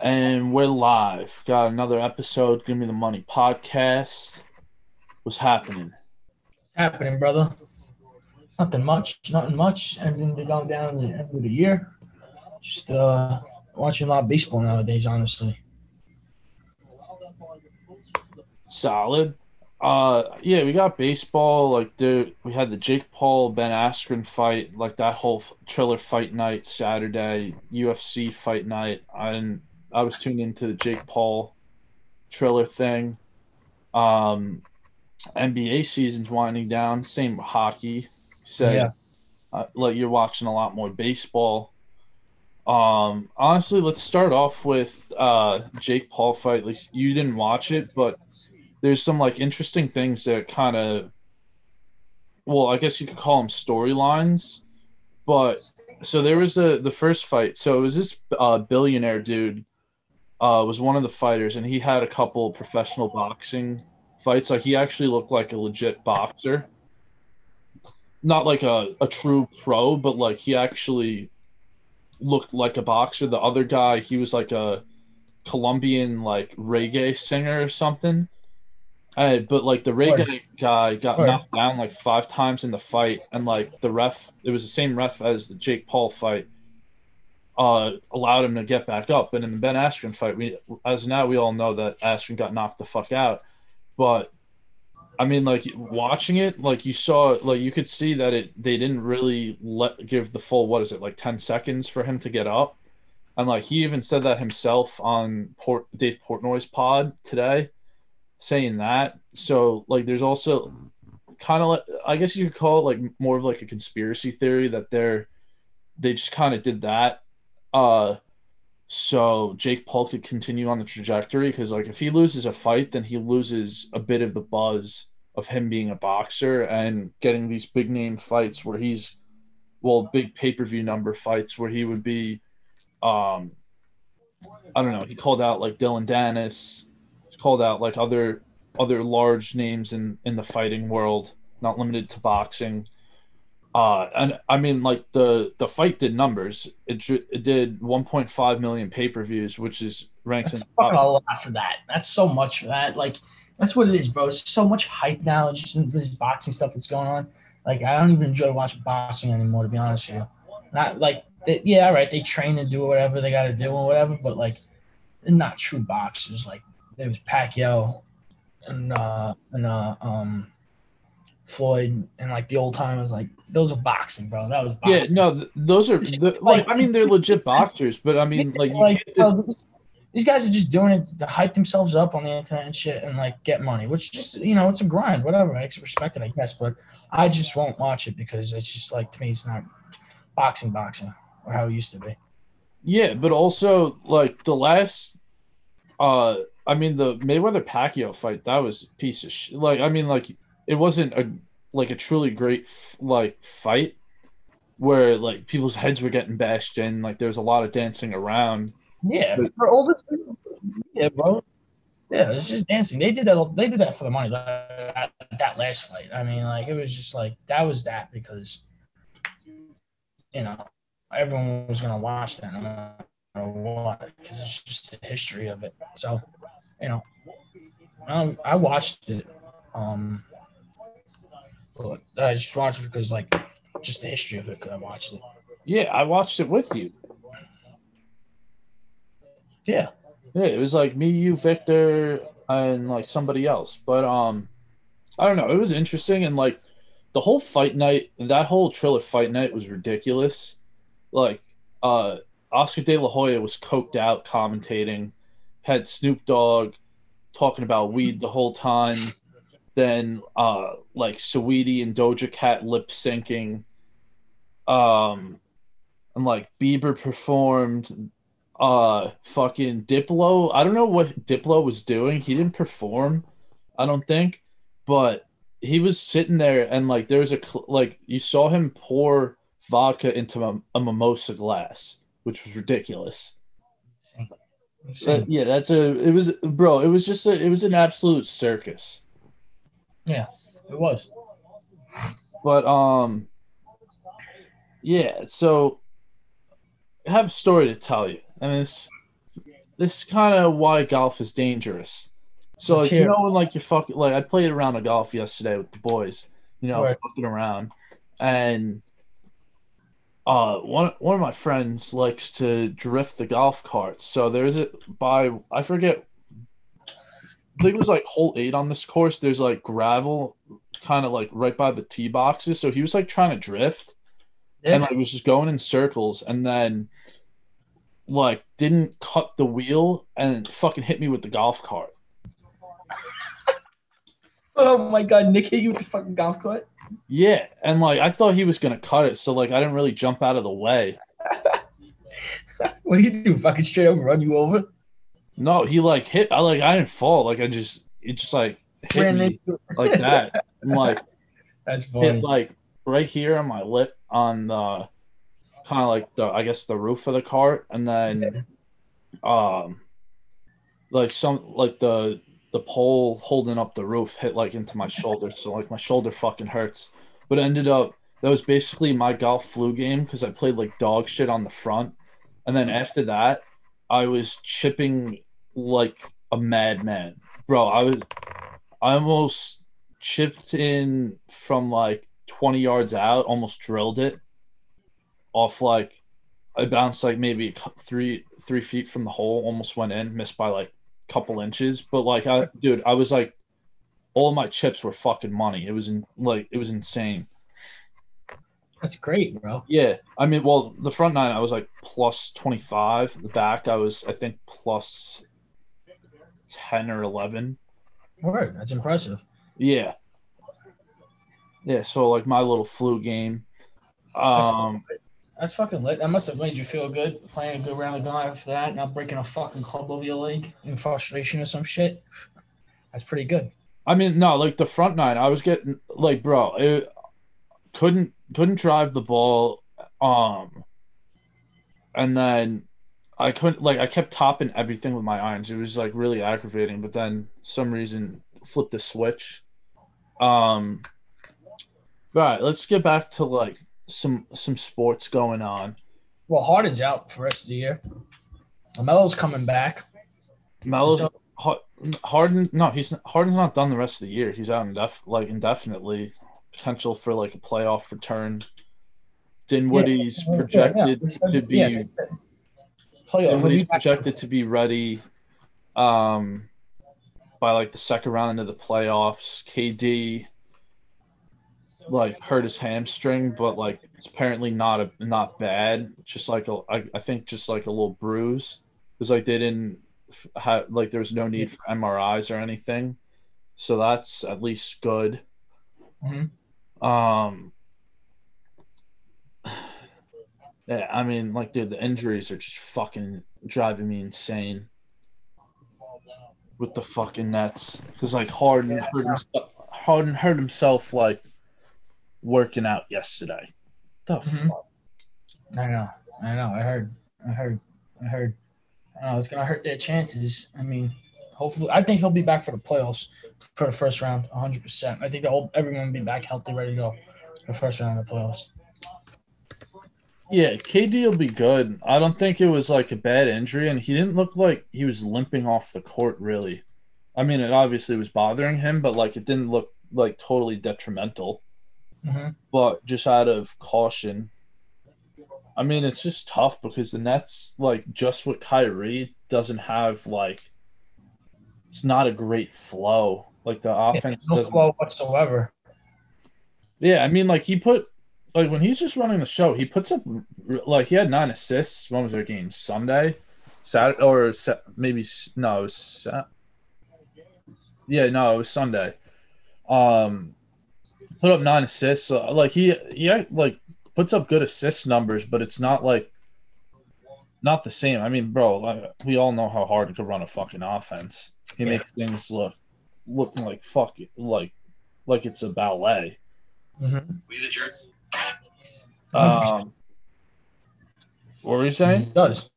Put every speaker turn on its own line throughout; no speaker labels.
And we're live. Got another episode. Give me the money podcast. What's happening?
happening, brother? Nothing much. Nothing much. Everything going down the end of the year. Just uh, watching a lot of baseball nowadays, honestly.
Solid. Uh, yeah, we got baseball. Like, dude, we had the Jake Paul Ben Askren fight. Like that whole Triller fight night Saturday, UFC fight night. I didn't. I was tuned into the Jake Paul Triller thing. Um, NBA season's winding down. Same with hockey. So,
Yeah.
uh, like you're watching a lot more baseball. Um, honestly, let's start off with uh Jake Paul fight. Like you didn't watch it, but there's some like interesting things that kind of, well, I guess you could call them storylines. But so there was the the first fight. So it was this uh, billionaire dude, uh, was one of the fighters, and he had a couple professional boxing fights. Like he actually looked like a legit boxer, not like a, a true pro, but like he actually looked like a boxer. The other guy, he was like a Colombian like reggae singer or something. But like the reggae guy got
Word.
knocked down like five times in the fight, and like the ref, it was the same ref as the Jake Paul fight. Uh, allowed him to get back up, But in the Ben Askren fight, we as now we all know that Askren got knocked the fuck out. But I mean, like watching it, like you saw, like you could see that it they didn't really let give the full what is it like ten seconds for him to get up, and like he even said that himself on Port Dave Portnoy's pod today, saying that. So like, there's also kind of like I guess you could call it like more of like a conspiracy theory that they're they just kind of did that, uh, so Jake Paul could continue on the trajectory because like if he loses a fight, then he loses a bit of the buzz of him being a boxer and getting these big name fights where he's well big pay per view number fights where he would be, um, I don't know. He called out like Dillon Danis, called out like other other large names in in the fighting world, not limited to boxing. Uh, and I mean, like the the fight did numbers. It, it did 1.5 million pay per views, which is ranks
That's
in
fucking a lot for that. That's so much for that. Like, that's what it is, bro. It's so much hype now. Just in this boxing stuff that's going on. Like, I don't even enjoy watching boxing anymore, to be honest with you. Not like, they, yeah, all right, they train and do whatever they got to do or whatever, but like, they're not true boxers. Like, there was Pacquiao and uh and uh um Floyd and like the old timers. Like, those are boxing, bro. That was
yeah. No, th- those are the, like I mean they're legit boxers, but I mean like you
like, bro, these- these guys are just doing it to hype themselves up on the internet and shit and like get money, which just you know it's a grind, whatever. I respect it, I guess, but I just won't watch it because it's just like to me it's not boxing, boxing or how it used to be.
Yeah, but also like the last, uh, I mean the Mayweather Pacquiao fight that was a piece of shit. like I mean like it wasn't a like a truly great like fight where like people's heads were getting bashed in like there was a lot of dancing around.
Yeah,
But-
for all this, yeah, bro. Yeah, it's just dancing. They did that. They did that for the money. That, that last fight. I mean, like it was just like that was that because you know everyone was gonna watch that no matter what because it's just the history of it. So you know, I, I watched it. Um, but I just watched it because like just the history of it. Cause I watched it.
Yeah, I watched it with you.
Yeah,
Yeah, it was like me, you, Victor, and like somebody else. But um, I don't know. It was interesting, and like the whole fight night, that whole Triller fight night was ridiculous. Like, uh, Oscar De La Hoya was coked out commentating, had Snoop Dogg talking about weed the whole time. Then, uh, like Saweetie and Doja Cat lip syncing. Um, and like Bieber performed uh fucking Diplo. I don't know what Diplo was doing. He didn't perform, I don't think, but he was sitting there and like there was a cl- like you saw him pour vodka into a, a mimosa glass, which was ridiculous. But, yeah, that's a it was bro, it was just a it was an absolute circus.
Yeah, it was.
But um yeah, so I have a story to tell you. And it's this is kind of why golf is dangerous. So like, you know when like you fucking like I played around a golf yesterday with the boys, you know,
Right.
fucking around, and uh one one of my friends likes to drift the golf carts. So there's it by I forget. I think it was like hole eight on this course. There's like gravel, kind of like right by the tee boxes. So he was like trying to drift and like was just going in circles and then like didn't cut the wheel and fucking hit me with the golf cart.
oh my god, Nick hit you with the fucking golf cart.
Yeah, and like I thought he was gonna cut it, so like I didn't really jump out of the way.
What do you do? Fucking straight up run you over?
No, he like hit. I like I didn't fall. Like I just it just like hit
Ran
me
into-
like that. and like
That's funny.
hit like right here on my lip on the kind of like the I guess the roof of the cart, and then um like some like the the pole holding up the roof hit like into my shoulder so like my shoulder fucking hurts but ended up that was basically my golf flu game because i played like dog shit on the front and then after that i was chipping like a madman bro i was i almost chipped in from like 20 yards out almost drilled it off like I bounced like maybe three three feet from the hole, almost went in, missed by like a couple inches. But like I dude, I was like all my chips were fucking money. It was in like it was insane.
That's great, bro.
Yeah. I mean, well, the front nine I was like plus twenty five. The back I was I think plus ten or eleven.
Word. That's impressive.
Yeah. Yeah, so like my little flu game. Um
That's fucking lit. That must have made you feel good playing a good round of golf after that, not breaking a fucking club over your leg in frustration or some shit. That's pretty good.
I mean, no, like the front nine, I was getting like, bro, it, couldn't couldn't drive the ball, um, and then I couldn't like I kept topping everything with my irons. It was like really aggravating. But then some reason flipped the switch. Um, all right, let's get back to like some some sports going on.
Well, Harden's out for the rest of the year. Lamelo's coming back.
Melo's
So-
Harden. No, he's Harden's not done the rest of the year. He's out indef- like indefinitely. Potential for like a playoff return. Dinwiddie's
Yeah, yeah,
projected
they said-
to be
yeah, they said- yeah, he'll be
projected to be ready um by like the second round into the playoffs. KD like hurt his hamstring, but like it's apparently not a not bad. Just like a I, I think just like a little bruise. Because like they didn't have like there was no need for MRIs or anything. So that's at least good.
Mhm.
Um Yeah, I mean, like, dude, the injuries are just fucking driving me insane with the fucking Nets. Because like Harden hurt himself, Harden hurt himself like working out yesterday. The
Mhm.
fuck?
I know. I know. I heard. I heard. I heard. I know it's gonna hurt their chances. I mean, hopefully, I think he'll be back for the playoffs for the first round, 100. percent I think the whole everyone will be back healthy, ready to go for the first round of the playoffs.
Yeah, KD will be good. I don't think it was like a bad injury, and he didn't look like he was limping off the court. Really, I mean, it obviously was bothering him, but like it didn't look like totally detrimental.
hmm
but just out of caution. I mean, it's just tough because the Nets, like, just with Kyrie, doesn't have like, it's not a great flow. Like the offense
no
doesn't.
flow whatsoever.
Yeah, I mean, like he put, like when he's just running the show, he puts up, like he had nine assists. When was their game? Sunday, Saturday, or Sa- maybe no, it was Sa- yeah, no, it was Sunday. Um, put up nine assists. So, like he, yeah, like puts up good assist numbers, but it's not like not the same. I mean, bro, like, we all know how Harden could run a fucking offense. He
Yeah.
makes things look looking like fuck like like it's a ballet.
Mm-hmm.
We the jerk.
Um, what were you saying?
He does.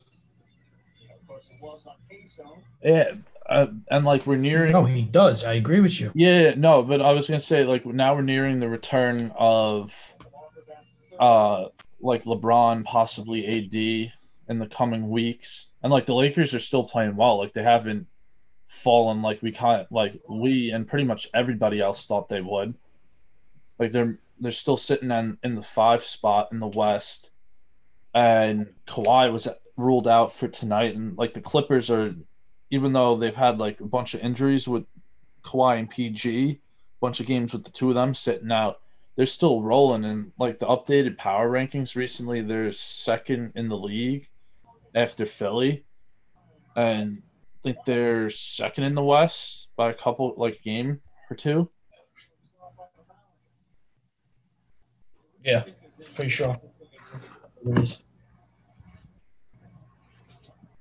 Yeah, uh, and like we're nearing.
No, he does. I agree with you.
Yeah, no, but I was gonna say like now we're nearing the return of, uh, like LeBron, possibly AD, in the coming weeks. And like the Lakers are still playing well. Like they haven't fallen like we kind like we and pretty much everybody else thought they would. Like they're they're still sitting in in the five spot in the West, and Kawhi was ruled out for tonight. And like the Clippers are, even though they've had like a bunch of injuries with Kawhi and PG, a bunch of games with the two of them sitting out, they're still rolling. And like the updated power rankings recently, they're second in the league after Philly, and I think they're second in the West by a couple like game or two.
Yeah, pretty sure.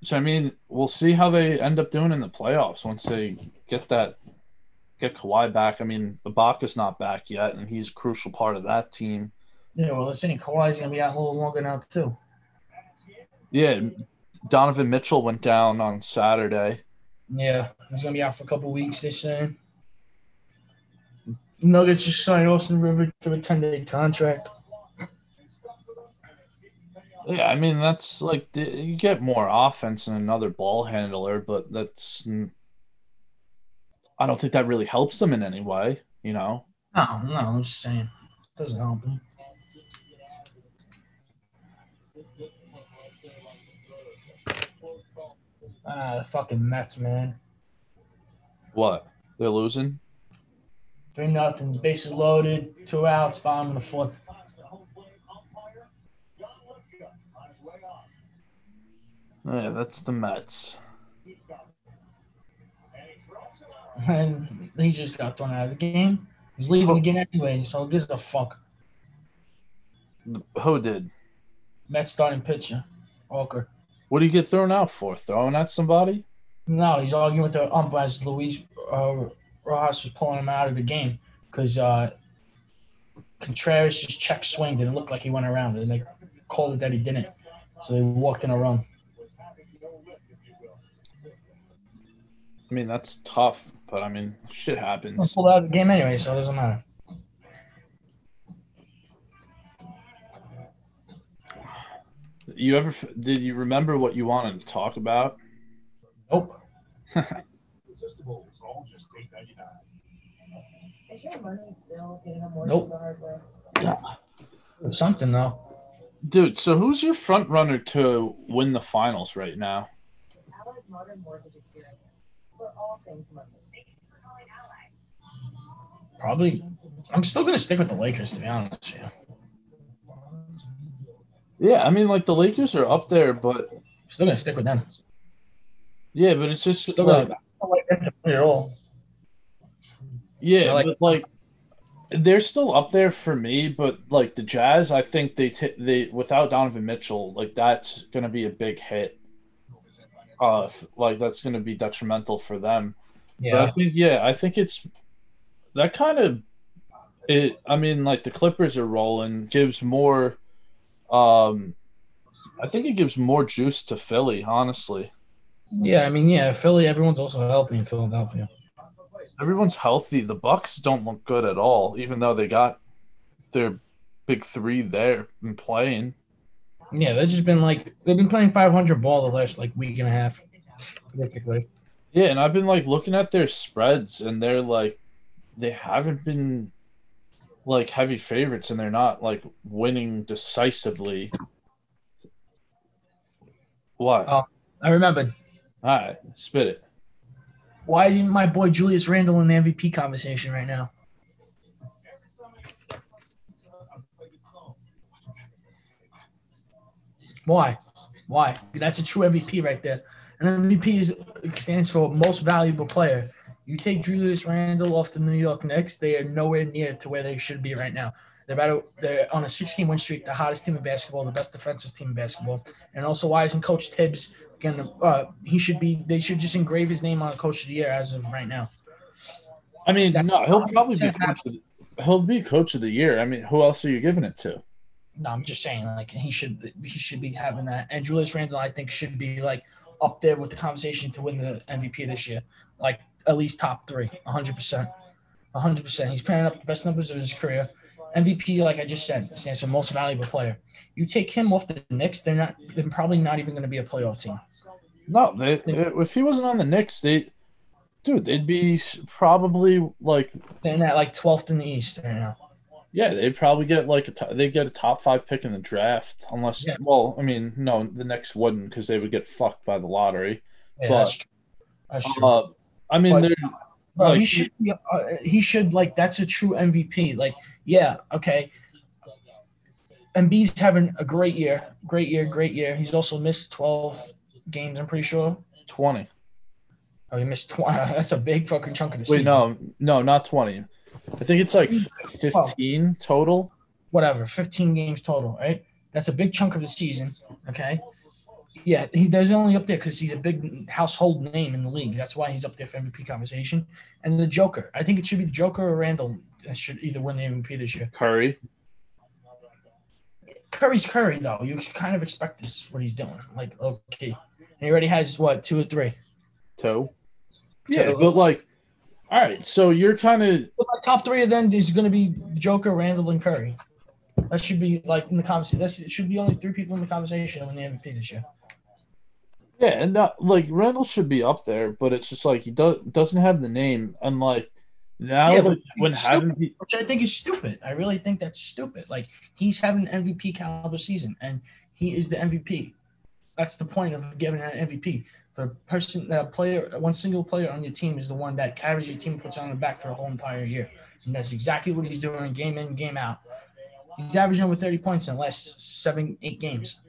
So I mean, we'll see how they end up doing in the playoffs once they get that get Kawhi back. I mean, Ibaka's not back yet, and he's a crucial part of that team.
Yeah, well, listen, Kawhi's gonna be out a little longer now too.
Yeah, Donovan Mitchell went down on Saturday.
Yeah, he's gonna be out for a couple weeks. They say. Nuggets just signed Austin River to a ten day contract.
Yeah, I mean that's like you get more offense than another ball handler, but that's I don't think that really helps them in any way. You know.
No, no, I'm just saying it doesn't help them. Ah, the fucking Mets, man.
What? They're losing?
Three nothing. Bases loaded. Two outs. Bottom of the fourth.
Yeah, that's the Mets.
And he just got thrown out of the game. He's leaving again anyway, so it gives a fuck.
Who did?
Mets starting pitcher, Walker.
What do you get thrown out for? Throwing at somebody?
No, he's arguing with the umpire as Luis uh, Rojas was pulling him out of the game because uh, Contreras just check swing didn't look like he went around and they called it that he didn't. So he walked in a run.
I mean, that's tough, but I mean, shit happens.
Pulled out of the game anyway, so it doesn't matter.
You ever did you remember what you wanted to talk about?
Nope. nope. Yeah. Something though.
Dude, so who's your front runner to win the finals right now?
Probably. I'm still gonna stick with the Lakers to be honest with you.
Yeah, I mean, like the Lakers are up there, but
still gonna stick with them.
Yeah, but it's just
still like, gonna, like them to play at all.
Yeah, like, but like they're still up there for me, but like the Jazz, I think they t- they without Donovan Mitchell, like that's gonna be a big hit. Uh, like that's gonna be detrimental for them. Yeah, but I think yeah, I think it's that kind of it. I mean, like the Clippers are rolling, gives more um, I think it gives more juice to Philly, honestly.
Yeah, I mean, yeah, Philly. Everyone's also healthy in Philadelphia.
Everyone's healthy. The Bucks don't look good at all, even though they got their big three there and playing.
Yeah, they've just been like they've been playing 500 ball the last like week and a half, basically.
Yeah, and I've been like looking at their spreads, and they're like they haven't been like heavy favorites and they're not like winning decisively. What?
Oh, I remembered.
All right, spit it.
Why isn't my boy Julius Randle in the MVP conversation right now? Why? Why? That's a true MVP right there. And MVP is, stands for most valuable player. You take Julius Randle off the New York Knicks, they are nowhere near to where they should be right now. They're about to, they're on a 16 win streak, the hottest team in basketball, the best defensive team in basketball. And also, why isn't Coach Thibs again? Uh, he should be. They should just engrave his name on Coach of the Year as of right now.
I mean, no, he'll probably be coach of the, he'll be Coach of the Year. I mean, who else are you giving it to?
No, I'm just saying, like he should he should be having that. And Julius Randle, I think, should be like up there with the conversation to win the MVP this year. Like at least top three, 100%. 100%. He's pairing up the best numbers of his career. MVP, like I just said, stands for most valuable player. You take him off the Knicks, they're not. They're probably not even going to be a playoff team.
No, they, if he wasn't on the Knicks, they, dude, they'd be probably like,
They're at like 12th in the East right now.
yeah, they'd probably get like a they get a top five pick in the draft, unless,
Yeah.
well, I mean, no, the Knicks wouldn't because they would get fucked by the lottery.
Yeah,
But-
that's true. That's true.
Uh, I mean,
But-
they're
Bro, he should be. Uh, he should like. That's a true MVP. Like, yeah, okay. Embiid's having a great year, great year, great year. He's also missed 12 games. I'm pretty sure.
twenty.
Oh, he missed 20. That's a big fucking chunk of the
Wait,
season.
no, no, not twenty. I think it's like fifteen total.
whatever, 15 games total, right? That's a big chunk of the season. Okay. Yeah, he does only up there because he's a big household name in the league. That's why he's up there for MVP conversation. And the Joker, I think it should be the Joker or Randle that should either win the MVP this year.
Curry.
Curry's Curry though. You kind of expect this what he's doing, like okay. And he already has what two or three.
Toe. Yeah, but like, all right. So you're kind of
top three of them is going to be Joker, Randle, and Curry. That should be like in the conversation. That's it should be only three people in the conversation when the MVP this year.
Yeah, and not, like Randle should be up there, but it's just like he does doesn't have the name, and like now
Yeah,
that when having pe-
which I think is stupid. I really think that's stupid. Like he's having an MVP caliber season, and he is the MVP. That's the point of giving an MVP. The person, the player, one single player on your team is the one that carries your team, puts on the back for the whole entire year, and that's exactly what he's doing, game in, game out. He's averaging over 30 points in the last seven, eight games.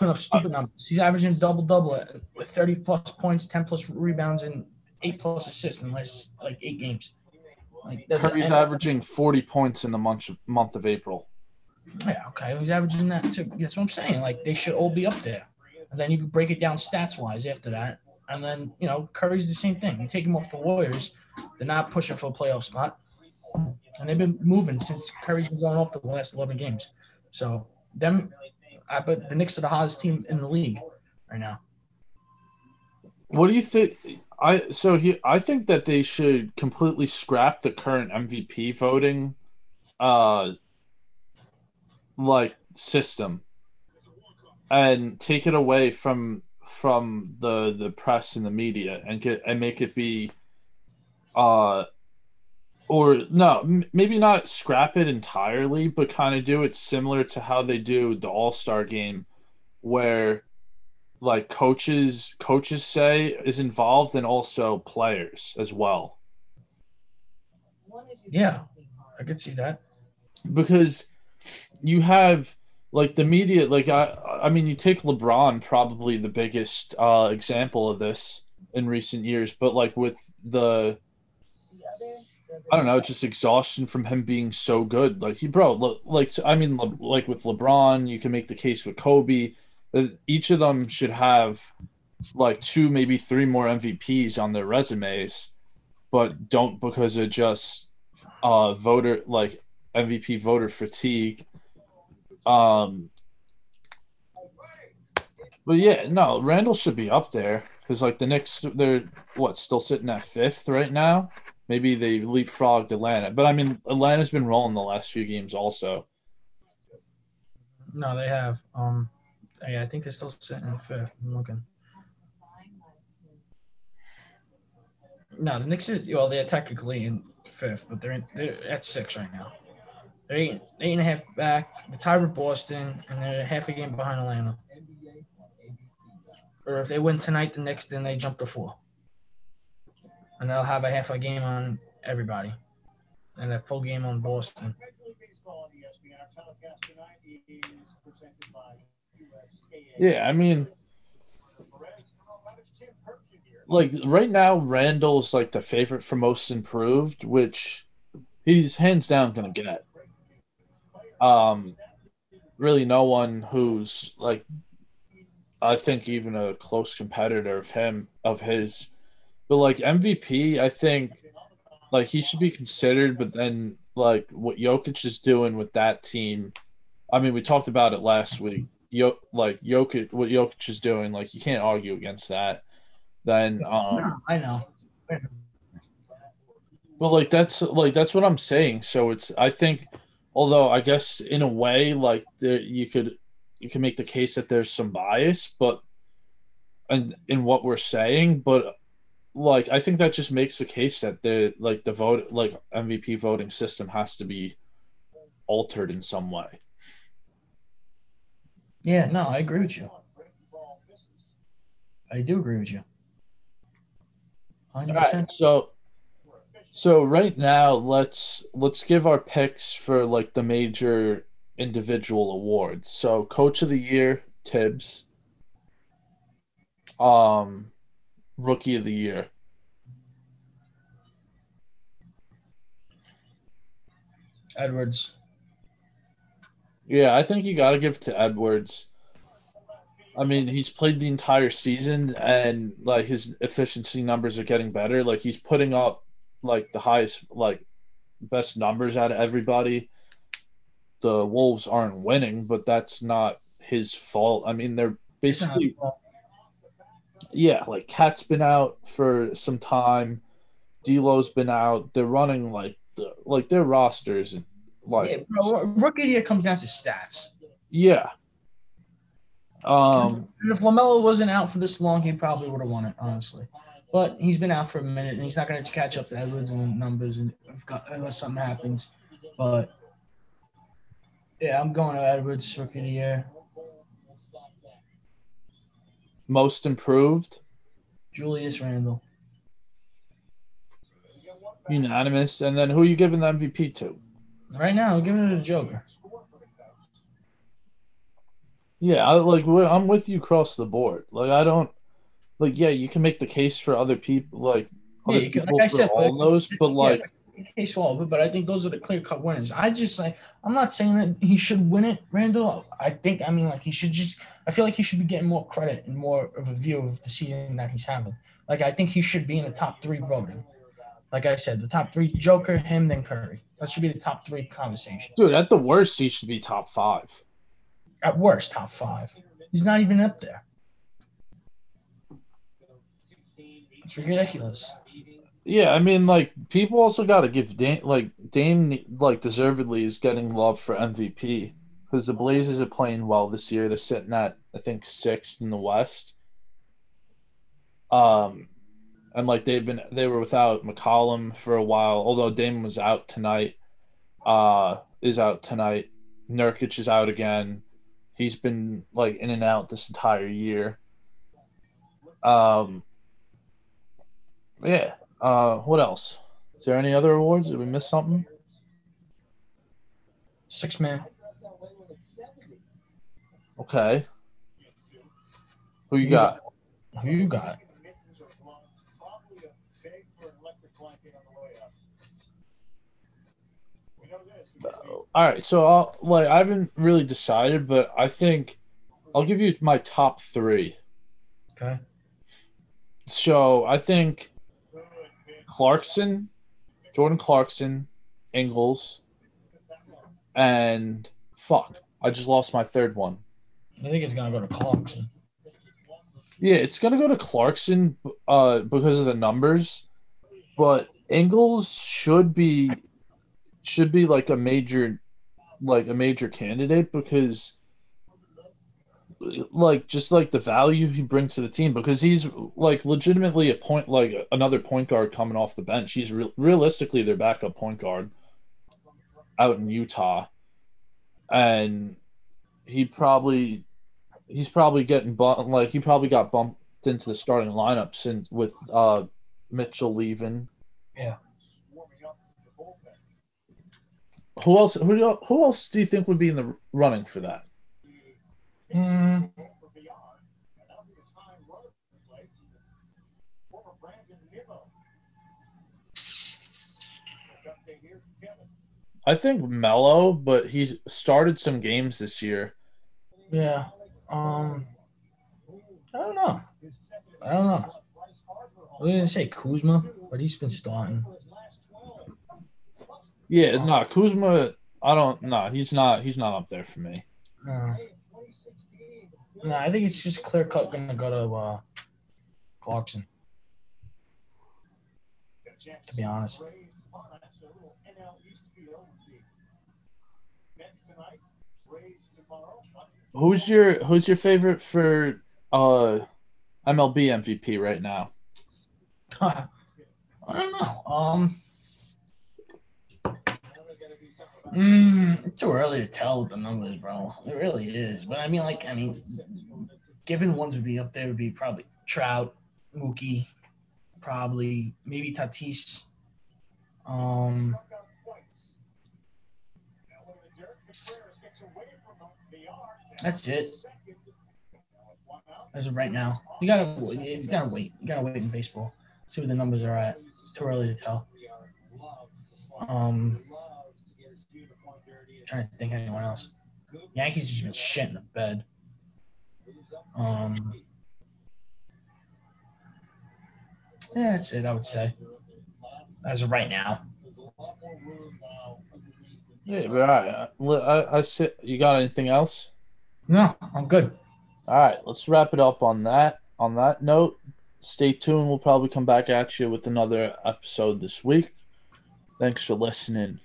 Up stupid uh, numbers. He's averaging double double with 30 plus points, 10 plus rebounds, and eight plus assists in the last like eight games. Like that's
Curry's averaging forty points in the month of, month of April.
yeah, okay. He's averaging that too. That's what I'm saying. Like they should all be up there. And then you can break it down stats wise after that. And then, you know, Curry's the same thing. You take him off the Warriors, they're not pushing for a playoff spot. And they've been moving since Curry's been going off the last 11 games. So, them, I the Knicks are the hottest team in the league right now.
What do you think? I so he I think that they should completely scrap the current MVP voting, uh, like system, and take it away from from the the press and the media and get and make it be, uh, or no, m- maybe not scrap it entirely, but kind of do it similar to how they do the All Star game, where like coaches coaches say is involved and also players as well
Yeah, I could see that.
because you have like the media like i i mean you take lebron probably the biggest uh example of this in recent years but like with the i don't know just exhaustion from him being so good like he bro like i mean like with lebron you can make the case with kobe each of them should have like two maybe three more mvps on their resumes but don't because of just uh voter like MVP voter fatigue. Um, but yeah, no, Randle should be up there because like the Knicks, they're what still sitting at fifth right now. Maybe they leapfrogged Atlanta, but I mean Atlanta's been rolling the last few games also.
No, they have. Um, yeah, I think they're still sitting in fifth. I'm looking. No, the Knicks is well, they're technically in fifth, but they're in, they're at six right now. They're eight, eight and a half back. The tie with Boston, and they're half a game behind Atlanta. Or if they win tonight, the Knicks, then they jump to four, and they'll have a half a game on everybody, and a full game on Boston.
Yeah, I mean, like right now, Randle's like the favorite for most improved, which he's hands down gonna get. Um, really, no one who's like, I think even a close competitor of him of his, but like MVP, I think like he should be considered, but then like what Jokic is doing with that team, I mean, we talked about it last week. Yo, like Jokic, what Jokic is doing, like you can't argue against that. Then, um,
I know.
But like that's like that's what I'm saying. So it's I think, although I guess in a way like there you could you can make the case that there's some bias, but and in what we're saying, but like I think that just makes the case that the like the vote like MVP voting system has to be altered in some way.
Yeah, no, I agree with you. I do agree with you. 100%.
Right, so so right now let's let's give our picks for like the major individual awards. So coach of the year, Thibs. Um rookie of the year.
Edwards.
Yeah, I think you got to give to Edwards. I mean, he's played the entire season and like his efficiency numbers are getting better. Like he's putting up like the highest like best numbers out of everybody. The Wolves aren't winning, but that's not his fault. I mean, they're basically yeah, like KAT's been out for some time. D'Lo's been out. They're running like the, like their rosters like
yeah, bro, rookie year comes down to stats.
Yeah. Um,
and if Lamelo wasn't out for this long, he probably would have won it, honestly. But he's been out for a minute, and he's not going to catch up to Edwards in numbers, and unless something happens. But yeah, I'm going to Edwards rookie of the year.
Most improved.
Julius Randle.
Unanimous. And then who are you giving the MVP to?
Right now, I'm giving it to Joker.
Yeah, I, like I'm with you across the board. Like I don't like. Yeah, you can make the case for other people, like other
yeah,
people
like
for
said,
all those, but like
case for all of it. But I think those are the clear cut winners. I just like I'm not saying that he should win it, Randle. I think I mean like he should just. I feel like he should be getting more credit and more of a view of the season that he's having. Like I think he should be in the top three voting. Like I said, the top three: Joker, him, then Curry. That should be the top three conversation.
Dude, at the worst, he should be top five.
At worst, top five. He's not even up there. It's ridiculous.
Yeah, I mean, like people also got to give Dame, like Dame, like deservedly is getting love for MVP because the Blazers are playing well this year. They're sitting at I think sixth in the West. Um, and like they've been they were without McCollum for a while, although Damon was out tonight. Uh is out tonight. Nurkic is out again. He's been like in and out this entire year. Um yeah. Uh what else? Is there any other awards? Did we miss something?
Six man.
Okay. Who you got?
Who you got?
All right, so I'll, like I haven't really decided, but I think I'll give you my top three.
Okay.
So I think Clarkson, Jordan Clarkson, Ingles, and fuck, I just lost my third one.
I think it's gonna go to Clarkson.
Yeah, it's gonna go to Clarkson uh, because of the numbers, but Ingles should be should be like a major like a major candidate because like just like the value he brings to the team because he's like legitimately a point like another point guard coming off the bench. He's re- realistically their backup point guard out in Utah, and he probably he's probably getting bumped like he probably got bumped into the starting lineup since with uh Mitchell leaving.
Yeah.
Who else? Who, who else do you think would be in the running for that?
Mm.
I think Melo, but he's started some games this year.
Yeah. Um. I don't know. I don't know. I was gonna say Kuzma, but he's been starting.
Yeah, no, nah, Kuzma. I don't. No, nah, he's not. He's not up there for me.
No. No, I think it's just clear cut going to go to uh, Clarkson. To be honest.
Who's your Who's your favorite for uh MLB MVP right now?
I don't know. Um, mm, too early to tell with the numbers, bro. It really is. But I mean, like, I mean, given ones would be up there would be probably Trout, Mookie, probably maybe Tatis. Um, that's it. As of right now, you gotta you gotta wait. You gotta wait in baseball. See where the numbers are at. It's too early to tell. Um, trying to think of anyone else. Yankees just been shit in the bed. Um, yeah, that's it. I would say as of right now.
Yeah, but uh, I, I, I sit. You got anything else?
No, I'm good.
All right, let's wrap it up on that. On that note, stay tuned. We'll probably come back at you with another episode this week. Thanks for listening.